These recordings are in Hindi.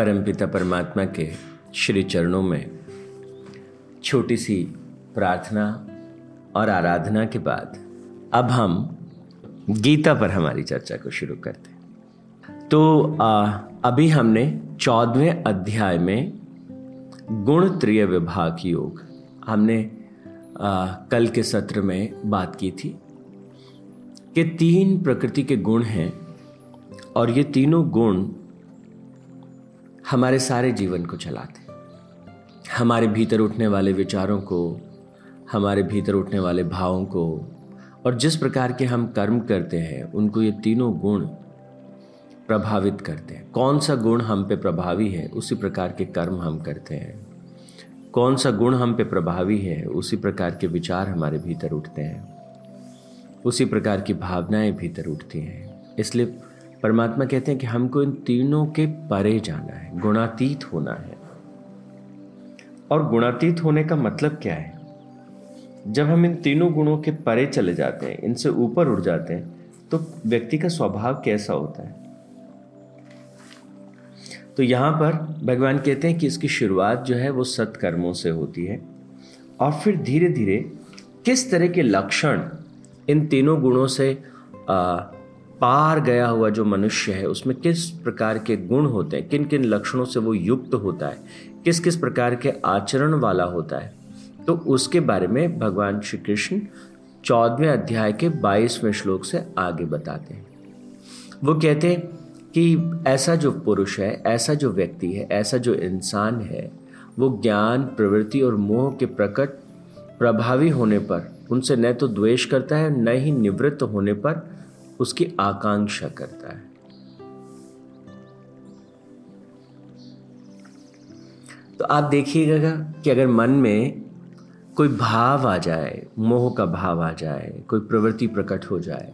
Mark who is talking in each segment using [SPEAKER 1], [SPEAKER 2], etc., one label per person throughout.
[SPEAKER 1] परमपिता परमात्मा के श्री चरणों में छोटी सी प्रार्थना और आराधना के बाद अब हम गीता पर हमारी चर्चा को शुरू करते हैं। तो आ, अभी हमने चौदहवें अध्याय में गुण त्रिय विभाग योग हमने आ, कल के सत्र में बात की थी कि तीन प्रकृति के गुण हैं और ये तीनों गुण हमारे सारे जीवन को चलाते हमारे भीतर उठने वाले विचारों को, हमारे भीतर उठने वाले भावों को, और जिस प्रकार के हम कर्म करते हैं, उनको ये तीनों गुण प्रभावित करते हैं। कौन सा गुण हम पे प्रभावी है, उसी प्रकार के कर्म हम करते हैं। कौन सा गुण हम पे प्रभावी है, उसी प्रकार के विचार हमारे भीतर उठते हैं। उसी प्रकार की भावनाएँ भीतर उठती हैं। इसलिए परमात्मा कहते हैं कि हमको इन तीनों के परे जाना है गुणातीत होना है। और गुणातीत होने का मतलब क्या है? जब हम इन तीनों गुणों के परे चले जाते हैं इनसे ऊपर उठ जाते हैं तो व्यक्ति का स्वभाव कैसा होता है? तो यहाँ पर भगवान कहते हैं कि इसकी शुरुआत जो है वो सत्कर्मों से होती है। और फिर धीरे धीरे किस तरह के लक्षण इन तीनों गुणों से आ, पार गया हुआ जो मनुष्य है, उसमें किस प्रकार के गुण होते हैं? किन किन लक्षणों से वो युक्त होता है? किस किस प्रकार के आचरण वाला होता है? तो उसके बारे में भगवान श्री कृष्ण चौदहवें अध्याय के बाईसवें श्लोक से आगे बताते हैं। वो कहते हैं कि ऐसा जो पुरुष है, ऐसा जो व्यक्ति है, ऐसा जो इंसान है, वो ज्ञान, प्रवृत्ति और मोह के प्रकट प्रभावी होने पर, उनसे न तो द्वेष करता है, न ही निवृत्त होने पर उसकी आकांक्षा करता है। तो आप देखिएगा कि अगर मन में कोई भाव आ जाए, मोह का भाव आ जाए, कोई प्रवृत्ति प्रकट हो जाए,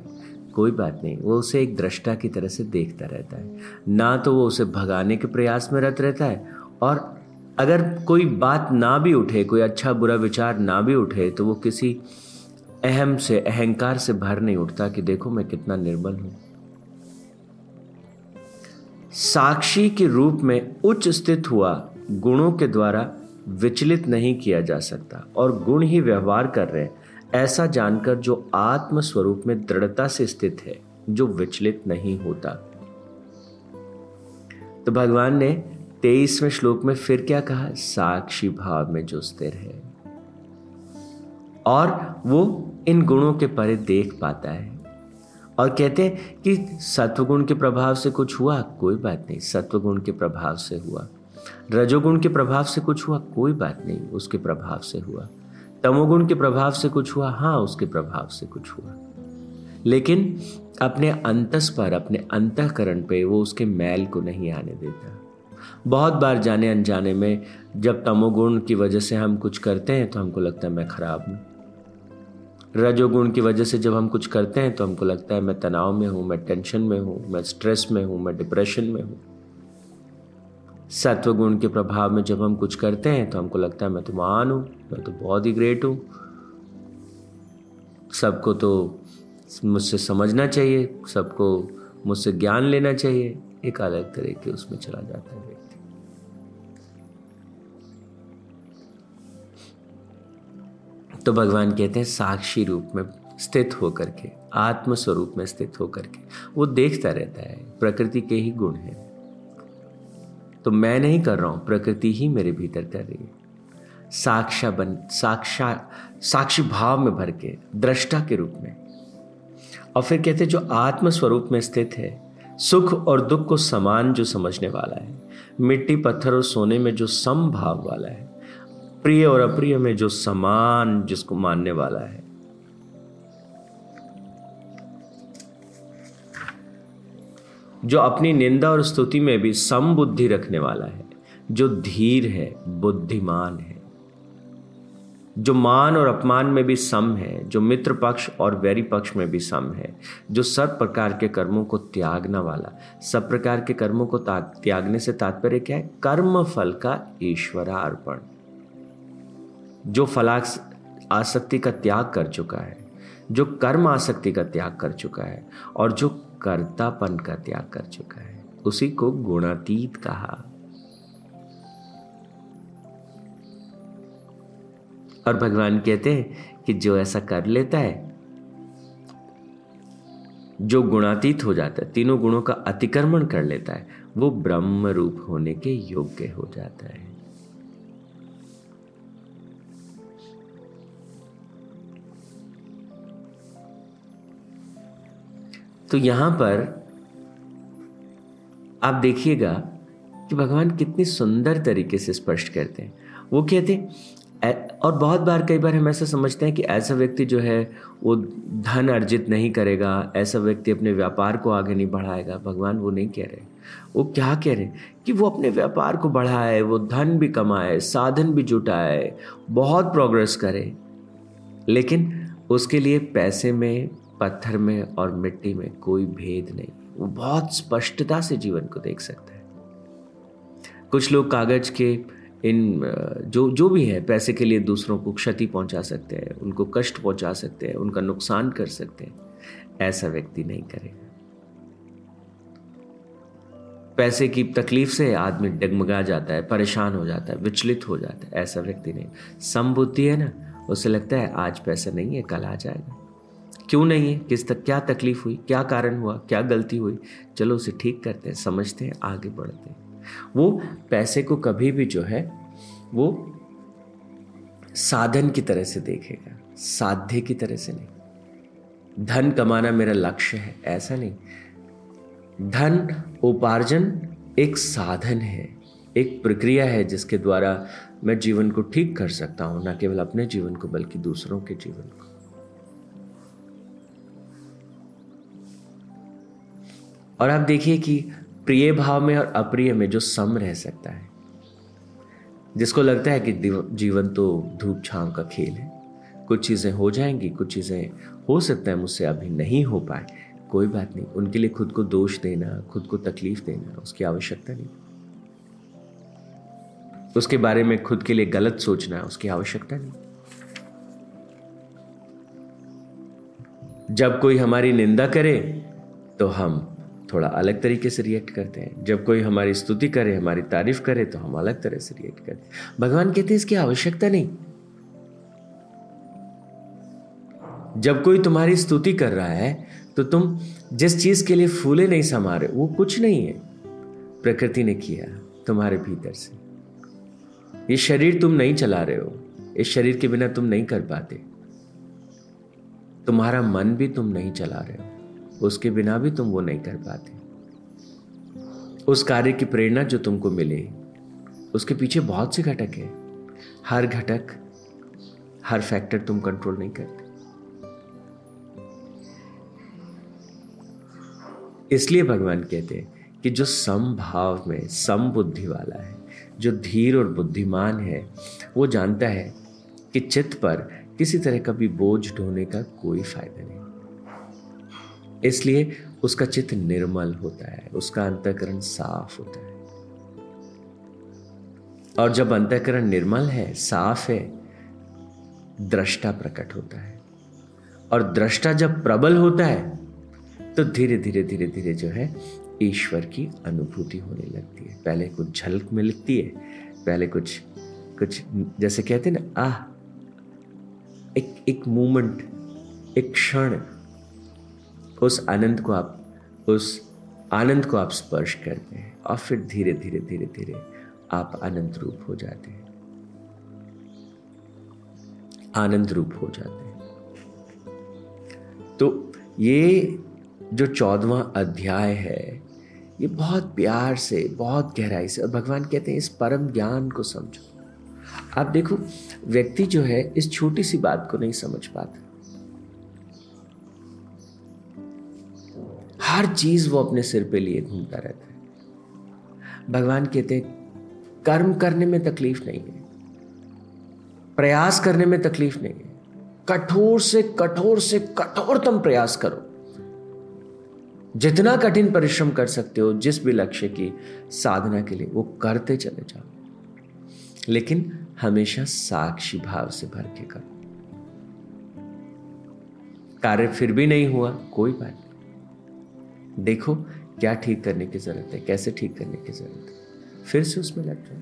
[SPEAKER 1] कोई बात नहीं, वो उसे एक दृष्टा की तरह से देखता रहता है। ना तो वो उसे भगाने के प्रयास में रत रहता है और अगर कोई बात ना भी उठे, कोई अच्छा बुरा विचार ना भी उठे तो वो किसी अहम से, अहंकार से भर नहीं उठता कि देखो मैं कितना निर्बल हूँ। साक्षी के रूप में उच्च स्थित हुआ गुणों के द्वारा विचलित नहीं किया जा सकता और गुण ही व्यवहार कर रहे ऐसा जानकर जो आत्म स्वरूप में दृढ़ता से स्थित है, जो विचलित नहीं होता। तो भगवान ने तेईसवें श्लोक में फिर क्या कहा? साक्षी भाव में जो स्थिर है। और वो इन गुणों के परे देख पाता है। और कहते हैं कि सत्वगुण के प्रभाव से कुछ हुआ? कोई बात नहीं। सत्वगुण के प्रभाव से हुआ। रजोगुण के प्रभाव से कुछ हुआ? कोई बात नहीं। उसके प्रभाव से हुआ। तमोगुण के प्रभाव से कुछ हुआ? हाँ उसके प्रभाव से कुछ हुआ। लेकिन अपने अंतस पर, अपने अंतकरण पे वो उसके मैल को नहीं आने देता। बहुत बार जाने अनजाने में जब तमोगुण की वजह से हम कुछ करते हैं तो हमको लगता है मैं खराब हूँ। रजोगुण की वजह से जब हम कुछ करते हैं तो हमको लगता है मैं तनाव में हूँ, मैं टेंशन में हूँ, मैं स्ट्रेस में हूँ, मैं डिप्रेशन में हूँ। सत्व गुण के प्रभाव में जब हम कुछ करते हैं तो हमको लगता है मैं तो महान हूँ, मैं तो बहुत ही ग्रेट हूँ। सबको तो मुझसे समझना चाहिए, सबको मुझसे ज्ञान लेना चाहिए, एक अलग तरह के उसमें चला जाता है। तो भगवान कहते हैं, साक्षी रूप में स्थित होकर के आत्म स्वरूप में स्थित होकर के। वो देखता रहता है, प्रकृति के ही गुण हैं। तो मैं नहीं कर रहा हूँ, प्रकृति ही मेरे भीतर कर रही है। साक्षा बन, साक्षा, साक्षी भाव में भर के, दृष्टा के रूप में। और फिर कहते जो आत्म स्वरूप में स्थित है, सुख और दुख को समान जो समझने वाला है, मिट्टी, पत्थर और सोने में जो समभाव वाला है प्रिय और अप्रिय में जो समान जिसको मानने वाला है। जो अपनी निंदा और स्तुति में भी सम बुद्धि रखने वाला है, जो धीर है, बुद्धिमान है, जो मान और अपमान में भी सम है, जो मित्र पक्ष और वैरी पक्ष में भी सम है, जो सब प्रकार के कर्मों को त्यागना वाला, सब प्रकार के कर्मों को त्यागने से तात्पर्य क्या है? कर्म फल का ईश्वरार्पण। जो फलाक्स आसक्ति का त्याग कर चुका है, जो कर्म आसक्ति का त्याग कर चुका है, और जो कर्तापन का त्याग कर चुका है, उसी को गुणातीत कहा। और भगवान कहते हैं कि जो ऐसा कर लेता है, जो गुणातीत हो जाता है, तीनों गुणों का अतिक्रमण कर लेता है, वो ब्रह्म रूप होने के योग्य हो जाता है। तो यहाँ पर आप देखिएगा कि भगवान कितनी सुंदर तरीके से स्पष्ट करते हैं। वो कहते हैं और बहुत बार कई बार हम ऐसा समझते हैं कि ऐसा व्यक्ति जो है, वो धन अर्जित नहीं करेगा, ऐसा व्यक्ति अपने व्यापार को आगे नहीं बढ़ाएगा। भगवान वो नहीं कह रहे वो क्या कह रहे कि वो अपने व्यापार को बढ़ाए, वो धन भी कमाए, साधन भी जुटाए, बहुत प्रोग्रेस करे। लेकिन उसके लिए पैसे में पत्थर में और मिट्टी में कोई भेद नहीं। वो बहुत स्पष्टता से जीवन को देख सकता है। कुछ लोग कागज़ के इन जो जो भी है, पैसे के लिए दूसरों को क्षति पहुँचा सकते हैं, उनको कष्ट पहुँचा सकते हैं, उनका नुकसान कर सकते हैं, ऐसा व्यक्ति नहीं करेगा पैसे की तकलीफ़ से आदमी डगमगा जाता है, परेशान हो जाता है, विचलित हो जाता है, ऐसा व्यक्ति नहीं। समबुद्धि है ना, उसे लगता है आज पैसा नहीं है, कल आ जाएगा। क्यों नहीं? है किस तक क्या तकलीफ़ हुई? क्या कारण हुआ? क्या गलती हुई? चलो उसे ठीक करते हैं, समझते हैं, आगे बढ़ते हैं। वो पैसे को कभी भी जो है, वो साधन की तरह से देखेगा, साध्य की तरह से नहीं। धन कमाना मेरा लक्ष्य है, ऐसा नहीं। धन उपार्जन एक साधन है, एक प्रक्रिया है जिसके द्वारा मैं जीवन को ठीक कर सकता हूँ, ना केवल अपने जीवन को, बल्कि दूसरों के जीवन को। और आप देखिए कि प्रिय भाव में और अप्रिय में जो सम रह सकता है, जिसको लगता है कि जीवन तो धूप छांव का खेल है। कुछ चीज़ें हो जाएँगी, कुछ चीज़ें हो सकता है, मुझसे अभी नहीं हो पाए। कोई बात नहीं, उनके लिए खुद को दोष देना, खुद को तकलीफ़ देना, उसकी आवश्यकता नहीं। उसके बारे में खुद के लिए गलत सोचना, उसकी आवश्यकता नहीं। जब कोई हमारी निंदा करे तो हम थोड़ा अलग तरीके से रिएक्ट करते हैं। जब कोई हमारी स्तुति करे, हमारी तारीफ़ करे तो हम अलग तरह से रिएक्ट करते हैं। भगवान कहते हैं, इसकी आवश्यकता नहीं। जब कोई तुम्हारी स्तुति कर रहा है तो तुम जिस चीज़ के लिए फूले नहीं समा रहे, वो कुछ नहीं है। प्रकृति ने किया तुम्हारे भीतर से। ये शरीर तुम नहीं चला रहे हो। इस शरीर के बिना तुम नहीं कर पाते। तुम्हारा मन भी तुम नहीं चला रहे हो। उसके बिना भी तुम वो नहीं कर पाते। उस कार्य की प्रेरणा जो तुमको मिले, उसके पीछे बहुत से घटक है। हर घटक, हर फैक्टर तुम कंट्रोल नहीं करते। इसलिए भगवान कहते हैं कि जो समभाव में सम बुद्धि वाला है, जो धीर और बुद्धिमान है, वो जानता है कि चित्त पर किसी तरह का भी बोझ ढोने का कोई फ़ायदा नहीं। इसलिए उसका चित्त निर्मल होता है, उसका अंतकरण साफ़ होता है। और जब अंतकरण निर्मल है, साफ़ है, दृष्टा प्रकट होता है। और दृष्टा जब प्रबल होता है तो धीरे धीरे धीरे धीरे जो है, ईश्वर की अनुभूति होने लगती है। पहले कुछ झलक मिलती है, पहले कुछ कुछ जैसे कहते हैं ना, आह, एक एक मोमेंट एक क्षण उस आनंद को आप, उस आनंद को आप स्पर्श करते हैं और फिर धीरे धीरे धीरे धीरे आप आनंद रूप हो जाते हैं। आनंद रूप हो जाते हैं। तो ये जो चौदवा अध्याय है, ये बहुत प्यार से, बहुत गहराई से, और भगवान कहते हैं इस परम ज्ञान को समझो। आप देखो, व्यक्ति जो है इस छोटी सी बात को नहीं समझ पाता। हर चीज़ वो अपने सिर पे लिए घूमता रहता है। भगवान कहते हैं, कर्म करने में तकलीफ़ नहीं है। प्रयास करने में तकलीफ़ नहीं है। कठोर से कठोर से कठोरतम प्रयास करो। जितना कठिन परिश्रम कर सकते हो, जिस भी लक्ष्य की साधना के लिए, वो करते चले जाओ। लेकिन हमेशा साक्षी भाव से भर के करो। कार्य फिर भी नहीं हुआ, कोई बात देखो क्या ठीक करने की ज़रूरत है, कैसे ठीक करने की ज़रूरत है। फिर से उसमें लग जाओ।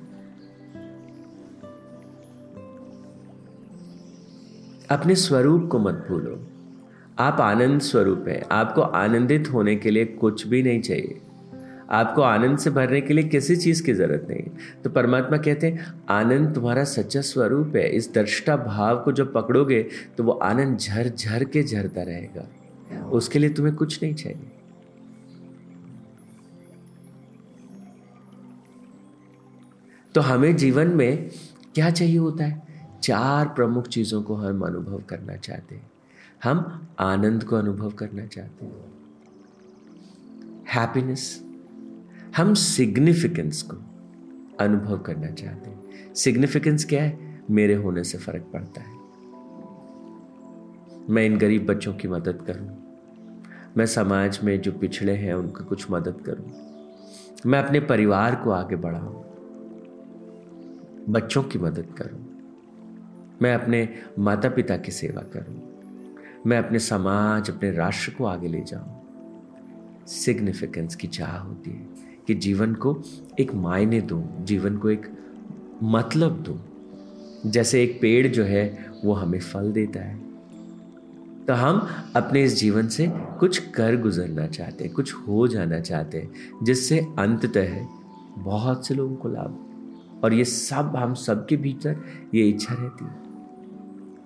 [SPEAKER 1] अपने स्वरूप को मत भूलो। आप आनंद स्वरूप है। आपको आनंदित होने के लिए कुछ भी नहीं चाहिए। आपको आनंद से भरने के लिए किसी चीज़ की ज़रूरत नहीं। तो परमात्मा कहते हैं, आनंद तुम्हारा सच्चा स्वरूप है। इस दृष्टा भाव को जब पकड़ोगे तो वो आनंद झर झर के झरता रहेगा। उसके लिए तुम्हें कुछ नहीं चाहिए। तो हमें जीवन में क्या चाहिए होता है? चार प्रमुख चीज़ों को हम अनुभव करना चाहते हैं। हम आनंद को अनुभव करना चाहते हैं। हैप्पीनेस हम सिग्निफिकेंस को अनुभव करना चाहते हैं। सिग्निफिकेंस क्या है? मेरे होने से फ़र्क पड़ता है। मैं इन गरीब बच्चों की मदद करूँ। मैं समाज में जो पिछड़े हैं, उनकी कुछ मदद करूँ। मैं अपने परिवार को आगे बढ़ाऊं। बच्चों की मदद करूँ। मैं अपने माता पिता की सेवा करूँ। मैं अपने समाज, अपने राष्ट्र को आगे ले जाऊँ। सिग्निफिकेंस की चाह होती है कि जीवन को एक मायने दो, जीवन को एक मतलब दो। जैसे एक पेड़ जो है, वो हमें फल देता है। तो हम अपने इस जीवन से कुछ कर गुजरना चाहते हैं, कुछ हो जाना चाहते हैं, जिससे अंततः बहुत से लोगों को लाभ और ये सब हम सबके भीतर ये इच्छा रहती है।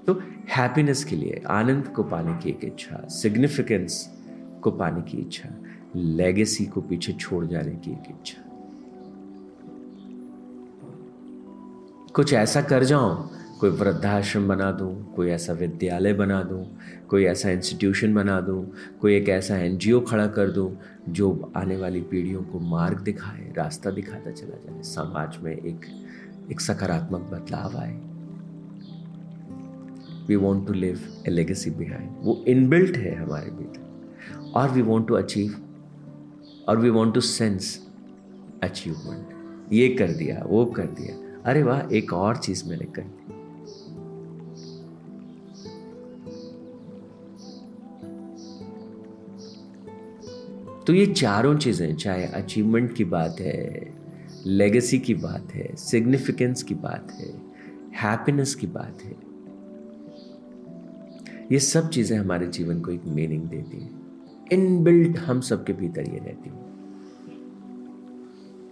[SPEAKER 1] तो हैप्पीनेस के लिए, आनंद को पाने की एक इच्छा सिग्निफिकेंस को पाने की इच्छा लेगेसी को पीछे छोड़ जाने की एक इच्छा। कुछ ऐसा कर जाऊँ कोई वृद्धाश्रम बना दूँ, कोई ऐसा विद्यालय बना दूँ, कोई ऐसा इंस्टीट्यूशन बना दूँ, कोई एक ऐसा एनजीओ खड़ा कर दूँ, जो आने वाली पीढ़ियों को मार्ग दिखाए, रास्ता दिखाता चला जाए, समाज में एक एक सकारात्मक बदलाव आए। We want to live a legacy behind वो इनबिल्ट है हमारे भीतर और वी वॉन्ट टू अचीव और we want to sense achievement ये कर दिया, वो कर दिया। अरे वाह, एक और चीज़ मैंने कर दी। तो ये चारों चीज़ें, चाहे अचीवमेंट की बात है लेगेसी की बात है सिग्निफिकेंस की बात है हैप्पीनेस की बात है, ये सब चीज़ें हमारे जीवन को एक मीनिंग देती है। इनबिल्ट हम सबके भीतर ये रहती है।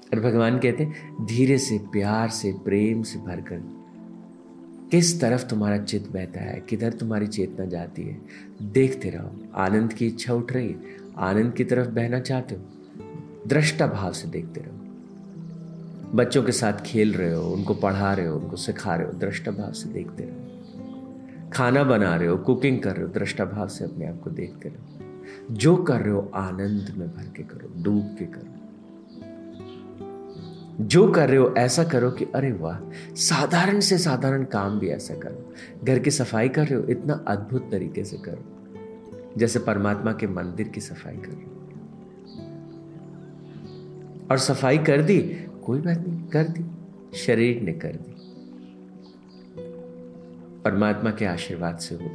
[SPEAKER 1] और भगवान कहते हैं, धीरे से, प्यार से, प्रेम से भरकर, किस तरफ़ तुम्हारा चित बहता है, किधर तुम्हारी चेतना जाती है, देखते रहो, आनंद की इच्छा उठ रही है आनंद की तरफ़ बहना चाहते हो? दृष्टा भाव से देखते रहो। बच्चों के साथ खेल रहे हो, उनको पढ़ा रहे हो, उनको सिखा रहे हो, दृष्टा भाव से देखते रहो। खाना बना रहे हो कुकिंग कर रहे हो, दृष्टा भाव से अपने आप को देखते रहो। जो कर रहे हो, आनंद में भर के करो, डूब के करो। जो कर रहे हो, ऐसा करो कि, अरे वाह, साधारण से साधारण काम भी ऐसा करो। घर की सफ़ाई कर रहे हो, इतना अद्भुत तरीके से करो। जैसे परमात्मा के मंदिर की सफ़ाई कर और सफ़ाई कर दी, कोई बात नहीं, कर दी। शरीर ने कर दी। परमात्मा के आशीर्वाद से हो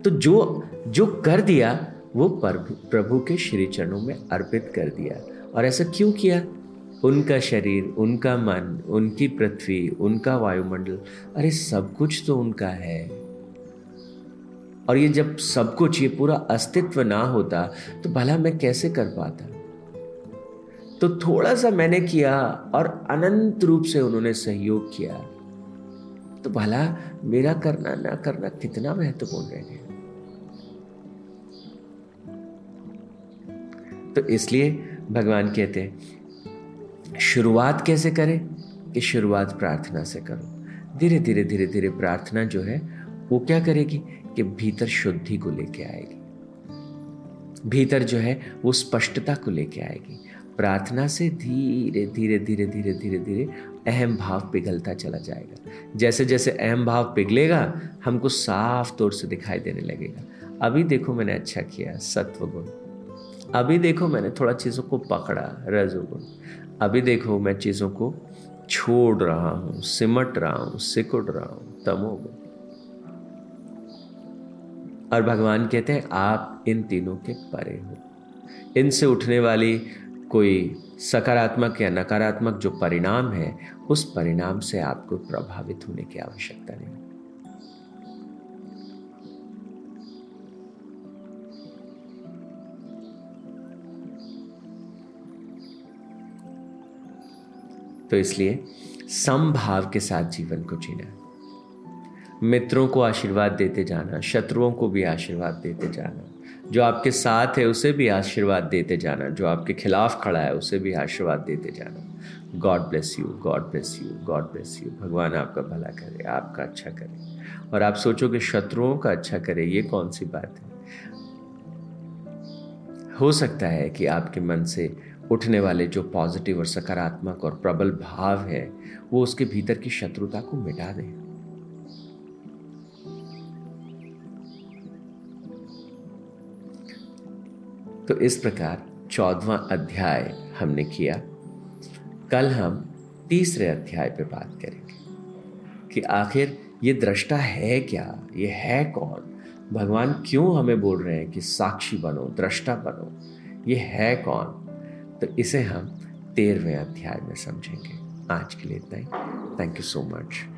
[SPEAKER 1] तो जो जो कर दिया, वो प्रभु के श्री चरणों में अर्पित कर दिया। और ऐसा क्यों किया? उनका शरीर, उनका मन, उनकी पृथ्वी, उनका वायुमंडल, अरे सब कुछ तो उनका है। और ये जब सब कुछ, ये पूरा अस्तित्व ना होता तो भला मैं कैसे कर पाता? तो थोड़ा सा मैंने किया और अनंत रूप से उन्होंने सहयोग किया। तो भला मेरा करना ना करना कितना महत्वपूर्ण रह गया तो इसलिए भगवान कहते हैं, शुरुआत कैसे करें? कि शुरुआत प्रार्थना से करो। धीरे धीरे धीरे धीरे प्रार्थना जो है, वो क्या करेगी? कि भीतर शुद्धि को लेके आएगी। भीतर जो है, वो स्पष्टता को लेके आएगी। प्रार्थना से धीरे धीरे धीरे धीरे धीरे धीरे अहम भाव पिघलता चला जाएगा। जैसे जैसे अहम भाव पिघलेगा, हमको साफ़ तौर से दिखाई देने लगेगा। अभी देखो मैंने अच्छा किया सत्व गुण अभी देखो मैंने थोड़ा चीज़ों को पकड़ा, रजोगुण। अभी देखो मैं चीज़ों को छोड़ रहा हूँ, सिमट रहा हूँ, सिकुड़ रहा हूँ, तमोगुण। और भगवान कहते हैं, आप इन तीनों के परे हो। इनसे उठने वाली कोई सकारात्मक या नकारात्मक जो परिणाम है, उस परिणाम से आपको प्रभावित होने की आवश्यकता नहीं। तो इसलिए समभाव के साथ जीवन को जीना है। मित्रों को आशीर्वाद देते जाना, शत्रुओं को भी आशीर्वाद देते जाना। जो आपके साथ है, उसे भी आशीर्वाद देते जाना। जो आपके खिलाफ खड़ा है, उसे भी आशीर्वाद देते जाना। God bless you God bless you God bless you भगवान आपका भला करे, आपका अच्छा करे। और आप सोचो कि शत्रुओं का अच्छा करे, ये कौन सी बात है? हो सकता है कि आपके मन से उठने वाले जो पॉजिटिव और सकारात्मक और प्रबल भाव है, वो उसके भीतर की शत्रुता को मिटा दें। तो इस प्रकार चौदवा अध्याय हमने किया। कल हम तीसरे अध्याय पे बात करेंगे कि आखिर ये दृष्टा है क्या? ये है कौन? भगवान क्यों हमें बोल रहे हैं कि साक्षी बनो, दृष्टा बनो? ये है कौन? तो इसे हम तेरहवें अध्याय में समझेंगे। आज के लिए इतना ही। Thank you so much